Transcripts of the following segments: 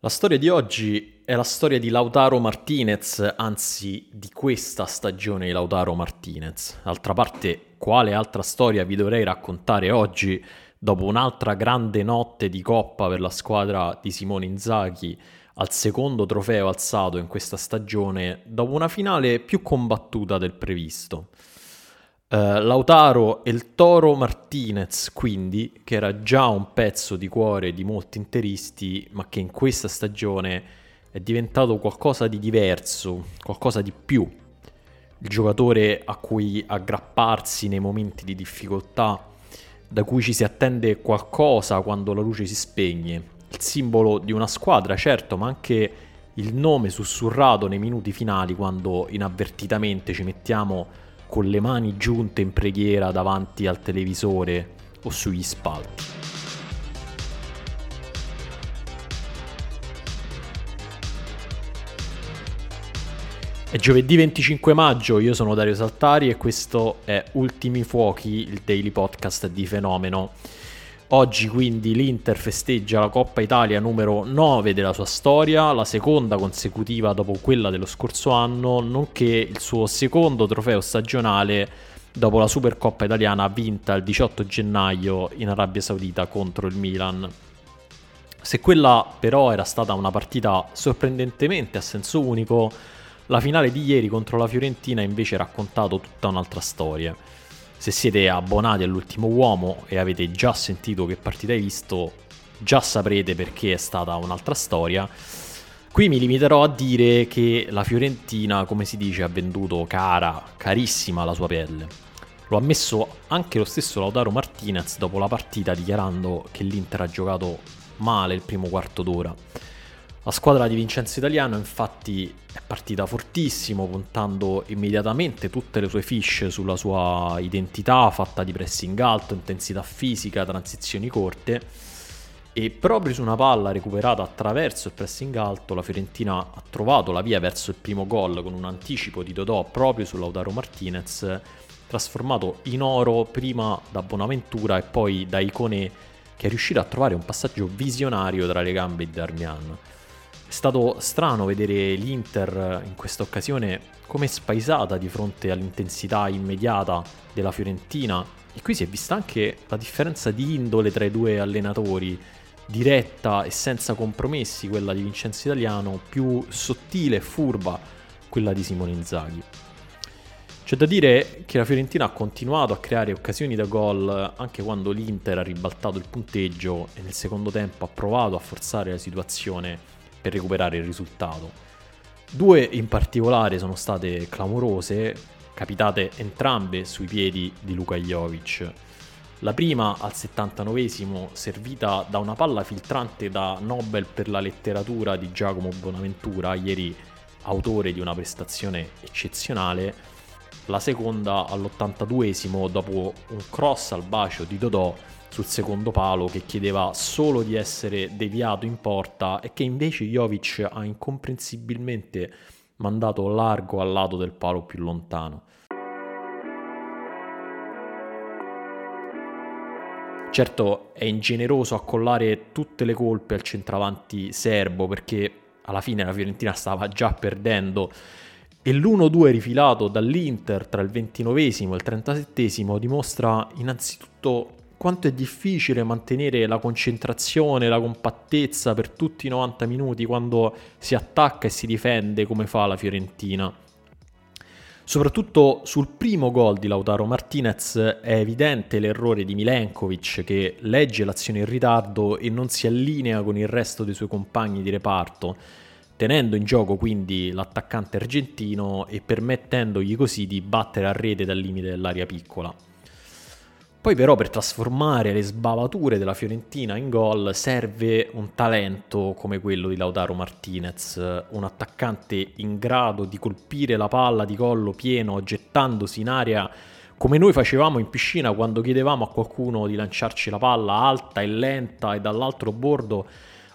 La storia di oggi è la storia di Lautaro Martinez, anzi di questa stagione di Lautaro Martinez. D'altra parte, quale altra storia vi dovrei raccontare oggi dopo un'altra grande notte di coppa per la squadra di Simone Inzaghi al secondo trofeo alzato in questa stagione, dopo una finale più combattuta del previsto? Uh, Lautaro e il Toro Martinez, quindi, che era già un pezzo di cuore di molti interisti, ma che in questa stagione è diventato qualcosa di diverso, qualcosa di più. Il giocatore a cui aggrapparsi nei momenti di difficoltà, da cui ci si attende qualcosa quando la luce si spegne. Il simbolo di una squadra, certo, ma anche il nome sussurrato nei minuti finali quando inavvertitamente ci mettiamo con le mani giunte in preghiera davanti al televisore o sugli spalti. È giovedì 25 maggio, io sono Dario Saltari e questo è Ultimi Fuochi, il daily podcast di Fenomeno. Oggi quindi l'Inter festeggia la Coppa Italia numero 9 della sua storia, la seconda consecutiva dopo quella dello scorso anno, nonché il suo secondo trofeo stagionale dopo la Supercoppa italiana vinta il 18 gennaio in Arabia Saudita contro il Milan. Se quella però era stata una partita sorprendentemente a senso unico, la finale di ieri contro la Fiorentina invece ha raccontato tutta un'altra storia. Se siete abbonati all'ultimo uomo e avete già sentito che partita hai visto, già saprete perché è stata un'altra storia. Qui mi limiterò a dire che la Fiorentina, come si dice, ha venduto cara, carissima la sua pelle. Lo ha ammesso anche lo stesso Lautaro Martinez dopo la partita dichiarando che l'Inter ha giocato male il primo quarto d'ora. La squadra di Vincenzo Italiano infatti è partita fortissimo, puntando immediatamente tutte le sue fish sulla sua identità fatta di pressing alto, intensità fisica, transizioni corte e proprio su una palla recuperata attraverso il pressing alto la Fiorentina ha trovato la via verso il primo gol con un anticipo di Dodò proprio su Lautaro Martinez trasformato in oro prima da Bonaventura e poi da Icone che è riuscito a trovare un passaggio visionario tra le gambe di Darmian. È stato strano vedere l'Inter in questa occasione come spaesata di fronte all'intensità immediata della Fiorentina e qui si è vista anche la differenza di indole tra i due allenatori, diretta e senza compromessi quella di Vincenzo Italiano, più sottile e furba quella di Simone Inzaghi. C'è da dire che la Fiorentina ha continuato a creare occasioni da gol anche quando l'Inter ha ribaltato il punteggio e nel secondo tempo ha provato a forzare la situazione per recuperare il risultato. Due in particolare sono state clamorose, capitate entrambe sui piedi di Luka Jovic. La prima al 79esimo servita da una palla filtrante da Nobel per la letteratura di Giacomo Bonaventura, ieri autore di una prestazione eccezionale. La seconda all'82esimo dopo un cross al bacio di Dodò sul secondo palo che chiedeva solo di essere deviato in porta e che invece Jovic ha incomprensibilmente mandato largo al lato del palo più lontano. Certo è ingeneroso accollare tutte le colpe al centravanti serbo perché alla fine la Fiorentina stava già perdendo e l'1-2 rifilato dall'Inter tra il 29 e il 37 dimostra innanzitutto quanto è difficile mantenere la concentrazione, la compattezza per tutti i 90 minuti quando si attacca e si difende come fa la Fiorentina. Soprattutto sul primo gol di Lautaro Martinez è evidente l'errore di Milenkovic che legge l'azione in ritardo e non si allinea con il resto dei suoi compagni di reparto, tenendo in gioco quindi l'attaccante argentino e permettendogli così di battere a rete dal limite dell'area piccola. Poi però per trasformare le sbavature della Fiorentina in gol serve un talento come quello di Lautaro Martinez, un attaccante in grado di colpire la palla di collo pieno gettandosi in aria come noi facevamo in piscina quando chiedevamo a qualcuno di lanciarci la palla alta e lenta e dall'altro bordo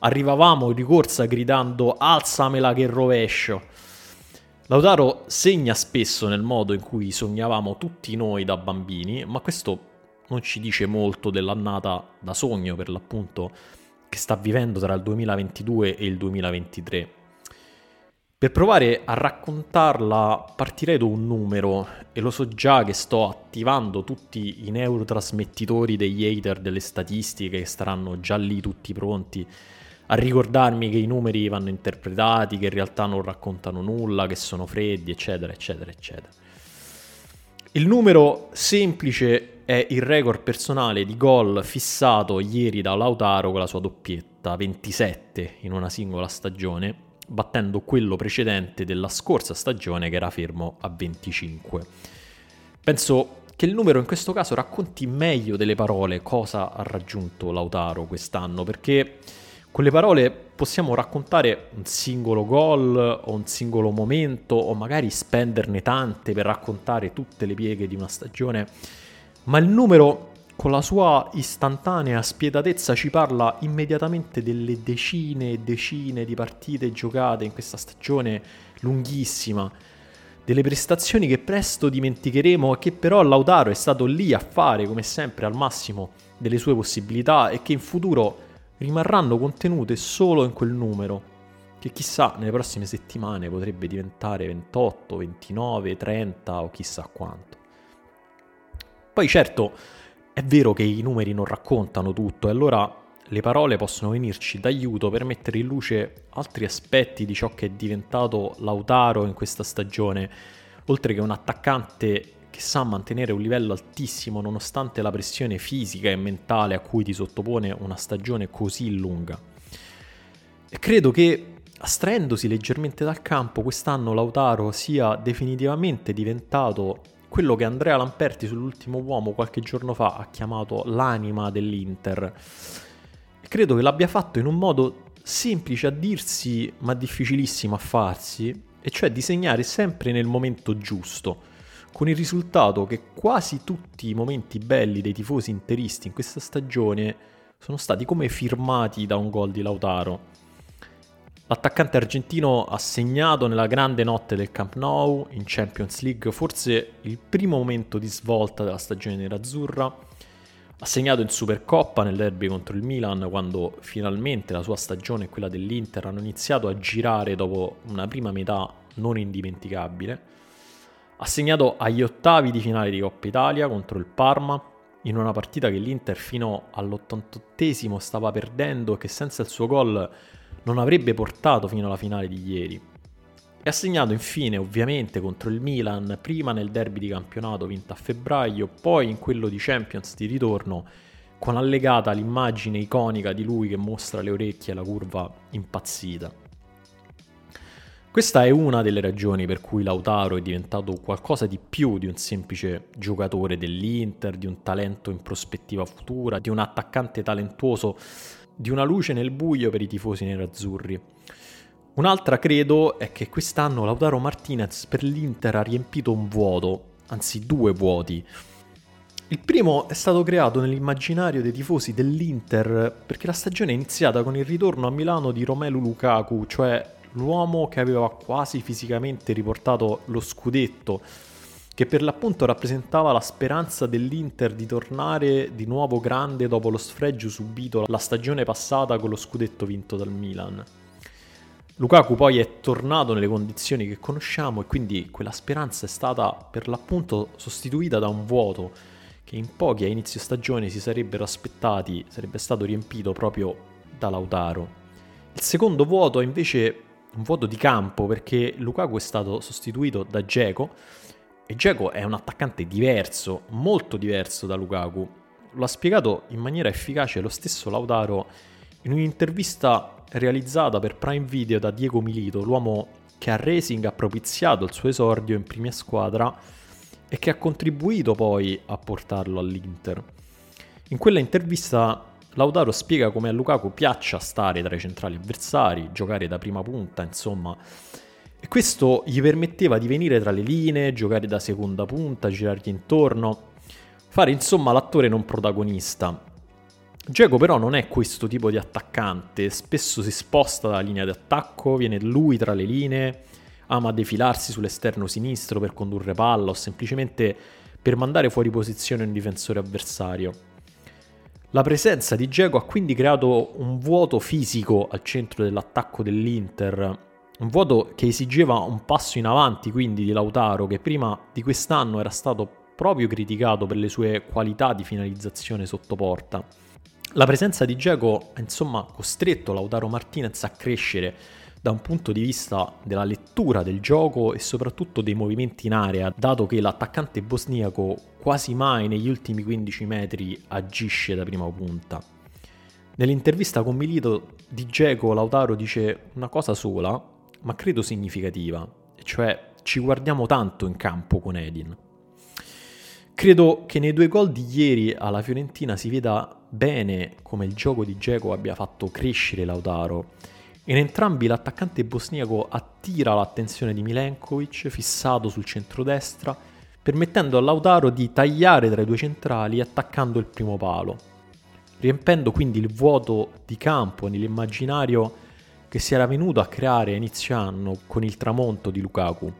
arrivavamo di corsa gridando alzamela che rovescio. Lautaro segna spesso nel modo in cui sognavamo tutti noi da bambini, ma questo non ci dice molto dell'annata da sogno per l'appunto che sta vivendo tra il 2022 e il 2023. Per provare a raccontarla partirei da un numero e lo so già che sto attivando tutti i neurotrasmettitori degli hater delle statistiche che staranno già lì tutti pronti a ricordarmi che i numeri vanno interpretati, che in realtà non raccontano nulla, che sono freddi, eccetera, eccetera, eccetera. Il numero semplice è il record personale di gol fissato ieri da Lautaro con la sua doppietta, 27 in una singola stagione, battendo quello precedente della scorsa stagione che era fermo a 25. Penso che il numero in questo caso racconti meglio delle parole cosa ha raggiunto Lautaro quest'anno, perché con le parole possiamo raccontare un singolo gol o un singolo momento o magari spenderne tante per raccontare tutte le pieghe di una stagione, ma il numero con la sua istantanea spietatezza ci parla immediatamente delle decine e decine di partite giocate in questa stagione lunghissima, delle prestazioni che presto dimenticheremo e che però Lautaro è stato lì a fare come sempre al massimo delle sue possibilità e che in futuro rimarranno contenute solo in quel numero, che chissà nelle prossime settimane potrebbe diventare 28, 29, 30 o chissà quanto. Poi certo è vero che i numeri non raccontano tutto e allora le parole possono venirci d'aiuto per mettere in luce altri aspetti di ciò che è diventato Lautaro in questa stagione, oltre che un attaccante che sa mantenere un livello altissimo nonostante la pressione fisica e mentale a cui ti sottopone una stagione così lunga. E credo che astraendosi leggermente dal campo, quest'anno Lautaro sia definitivamente diventato quello che Andrea Lamperti sull'ultimo uomo qualche giorno fa ha chiamato l'anima dell'Inter. E credo che l'abbia fatto in un modo semplice a dirsi ma difficilissimo a farsi, e cioè disegnare sempre nel momento giusto con il risultato che quasi tutti i momenti belli dei tifosi interisti in questa stagione sono stati come firmati da un gol di Lautaro. L'attaccante argentino ha segnato nella grande notte del Camp Nou in Champions League forse il primo momento di svolta della stagione nerazzurra. Ha segnato in Supercoppa nel derby contro il Milan quando finalmente la sua stagione e quella dell'Inter hanno iniziato a girare dopo una prima metà non indimenticabile ha segnato agli ottavi di finale di Coppa Italia contro il Parma, in una partita che l'Inter fino all'88esimo stava perdendo e che senza il suo gol non avrebbe portato fino alla finale di ieri. E ha segnato infine, ovviamente, contro il Milan, prima nel derby di campionato vinto a febbraio, poi in quello di Champions di ritorno, con allegata l'immagine iconica di lui che mostra le orecchie e la curva impazzita. Questa è una delle ragioni per cui Lautaro è diventato qualcosa di più di un semplice giocatore dell'Inter, di un talento in prospettiva futura, di un attaccante talentuoso, di una luce nel buio per i tifosi nerazzurri. Un'altra credo è che quest'anno Lautaro Martinez per l'Inter ha riempito un vuoto, anzi due vuoti. Il primo è stato creato nell'immaginario dei tifosi dell'Inter perché la stagione è iniziata con il ritorno a Milano di Romelu Lukaku, cioè l'uomo che aveva quasi fisicamente riportato lo scudetto, che per l'appunto rappresentava la speranza dell'Inter di tornare di nuovo grande dopo lo sfregio subito la stagione passata con lo scudetto vinto dal Milan. Lukaku poi è tornato nelle condizioni che conosciamo e quindi quella speranza è stata per l'appunto sostituita da un vuoto che in pochi a inizio stagione si sarebbero aspettati sarebbe stato riempito proprio da Lautaro. Il secondo vuoto invece un vuoto di campo perché Lukaku è stato sostituito da Geco e Geco è un attaccante diverso, molto diverso da Lukaku. Lo ha spiegato in maniera efficace lo stesso Lautaro in un'intervista realizzata per Prime Video da Diego Milito, l'uomo che a Racing ha propiziato il suo esordio in prima squadra e che ha contribuito poi a portarlo all'Inter. In quella intervista Lautaro spiega come a Lukaku piaccia stare tra i centrali avversari, giocare da prima punta, insomma. E questo gli permetteva di venire tra le linee, giocare da seconda punta, girargli intorno, fare insomma l'attore non protagonista. Geco però non è questo tipo di attaccante, spesso si sposta dalla linea di attacco, viene lui tra le linee, ama defilarsi sull'esterno sinistro per condurre palla o semplicemente per mandare fuori posizione un difensore avversario. La presenza di Geco ha quindi creato un vuoto fisico al centro dell'attacco dell'Inter, un vuoto che esigeva un passo in avanti quindi di Lautaro che prima di quest'anno era stato proprio criticato per le sue qualità di finalizzazione sotto porta. La presenza di Geco ha insomma costretto Lautaro Martinez a crescere da un punto di vista della lettura del gioco e soprattutto dei movimenti in area, dato che l'attaccante bosniaco quasi mai negli ultimi 15 metri agisce da prima punta. Nell'intervista con Milito di Geco Lautaro dice una cosa sola, ma credo significativa, cioè ci guardiamo tanto in campo con Edin. Credo che nei due gol di ieri alla Fiorentina si veda bene come il gioco di Geco abbia fatto crescere Lautaro. In entrambi l'attaccante bosniaco attira l'attenzione di Milenkovic, fissato sul centrodestra, permettendo a Lautaro di tagliare tra i due centrali attaccando il primo palo, riempendo quindi il vuoto di campo nell'immaginario che si era venuto a creare a inizio anno con il tramonto di Lukaku.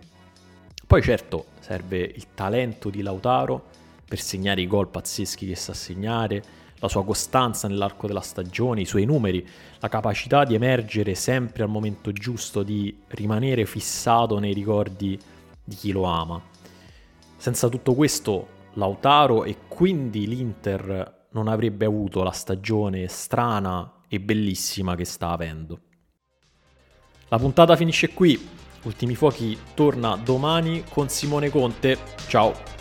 Poi certo serve il talento di Lautaro per segnare i gol pazzeschi che sa segnare, la sua costanza nell'arco della stagione, i suoi numeri, la capacità di emergere sempre al momento giusto, di rimanere fissato nei ricordi di chi lo ama. Senza tutto questo, Lautaro e quindi l'Inter non avrebbe avuto la stagione strana e bellissima che sta avendo. La puntata finisce qui. Ultimi Fuochi torna domani con Simone Conte. Ciao!